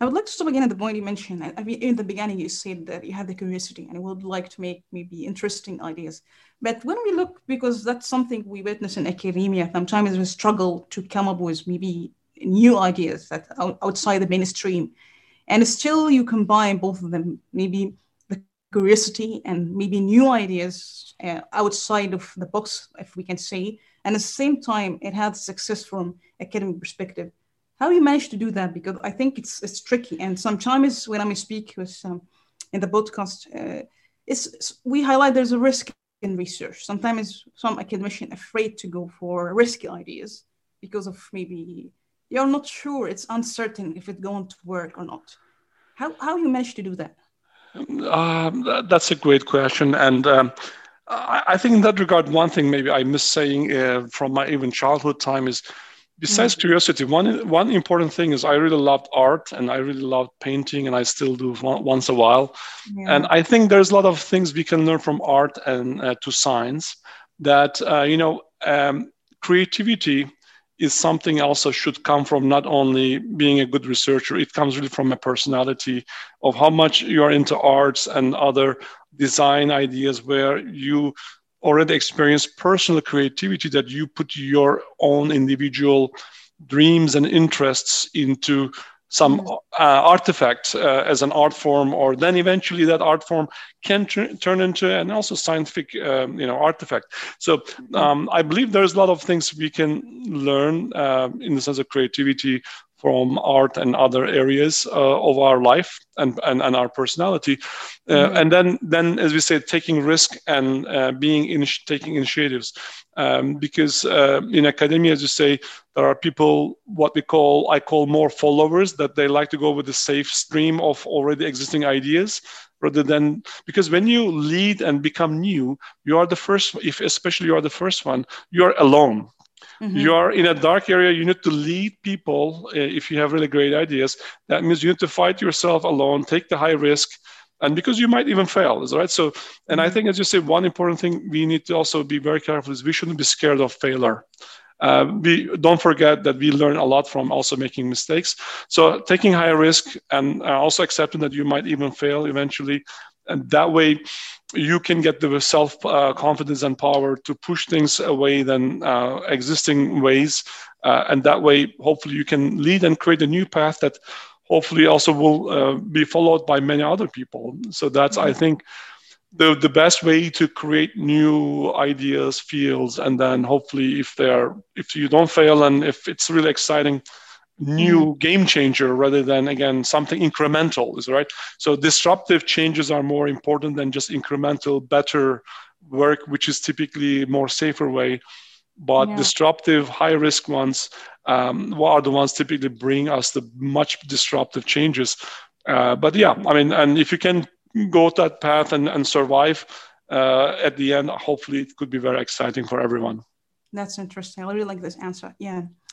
I would like to stop again at the point you mentioned. I mean, in the beginning, you said that you have the curiosity and would like to make maybe interesting ideas. But when we look, because that's something we witness in academia, sometimes we struggle to come up with maybe new ideas that outside the mainstream. And still, you combine both of them, maybe the curiosity and maybe new ideas uh, outside of the box, if we can say. And at the same time, it had success from academic perspective how you manage to do that because i think it's it's tricky. And sometimes when i speak with um, in the podcast uh, it's, we highlight there's a risk in research. Sometimes some academician afraid to go for risky ideas because of maybe you're not sure it's uncertain if it's going to work or not. How, how you manage to do that? Um, that's a great question. And um, I, think in that regard one thing maybe i miss saying uh, from my even childhood time is besides mm-hmm. curiosity one one important thing is i really loved art and i really loved painting and i still do once a while yeah. and i think there's a lot of things we can learn from art and uh, to science that uh, you know um, creativity is something also should come from not only being a good researcher it comes really from a personality of how much you're into arts and other design ideas where you already experienced personal creativity that you put your own individual dreams and interests into some mm. uh, artifact uh, as an art form or then eventually that art form can tr- turn into an also scientific um, you know artifact so mm-hmm. um, i believe there's a lot of things we can learn uh, in the sense of creativity from art and other areas uh, of our life and, and, and our personality. Uh, mm-hmm. And then, then, as we said, taking risk and uh, being in, taking initiatives. Um, because uh, in academia, as you say, there are people, what we call, I call more followers, that they like to go with the safe stream of already existing ideas rather than because when you lead and become new you are the first if especially you are the first one you are alone Mm-hmm. You are in a dark area. You need to lead people uh, if you have really great ideas. That means you need to fight yourself alone, take the high risk, and because you might even fail, is right. So, and I mm-hmm. think as you say, one important thing we need to also be very careful is we shouldn't be scared of failure. Uh, we don't forget that we learn a lot from also making mistakes. So taking high risk and uh, also accepting that you might even fail eventually, and that way you can get the self uh, confidence and power to push things away than uh, existing ways uh, and that way hopefully you can lead and create a new path that hopefully also will uh, be followed by many other people so that's mm-hmm. i think the, the best way to create new ideas fields and then hopefully if they're if you don't fail and if it's really exciting new mm-hmm. game changer rather than again something incremental is right? So disruptive changes are more important than just incremental better work which is typically more safer way. But yeah. disruptive high risk ones um, are the ones typically bring us the much disruptive changes. Uh, but yeah i mean and if you can go that path and, and survive uh, at the end hopefully it could be very exciting for everyone. That's interesting. I really like this answer. Yeah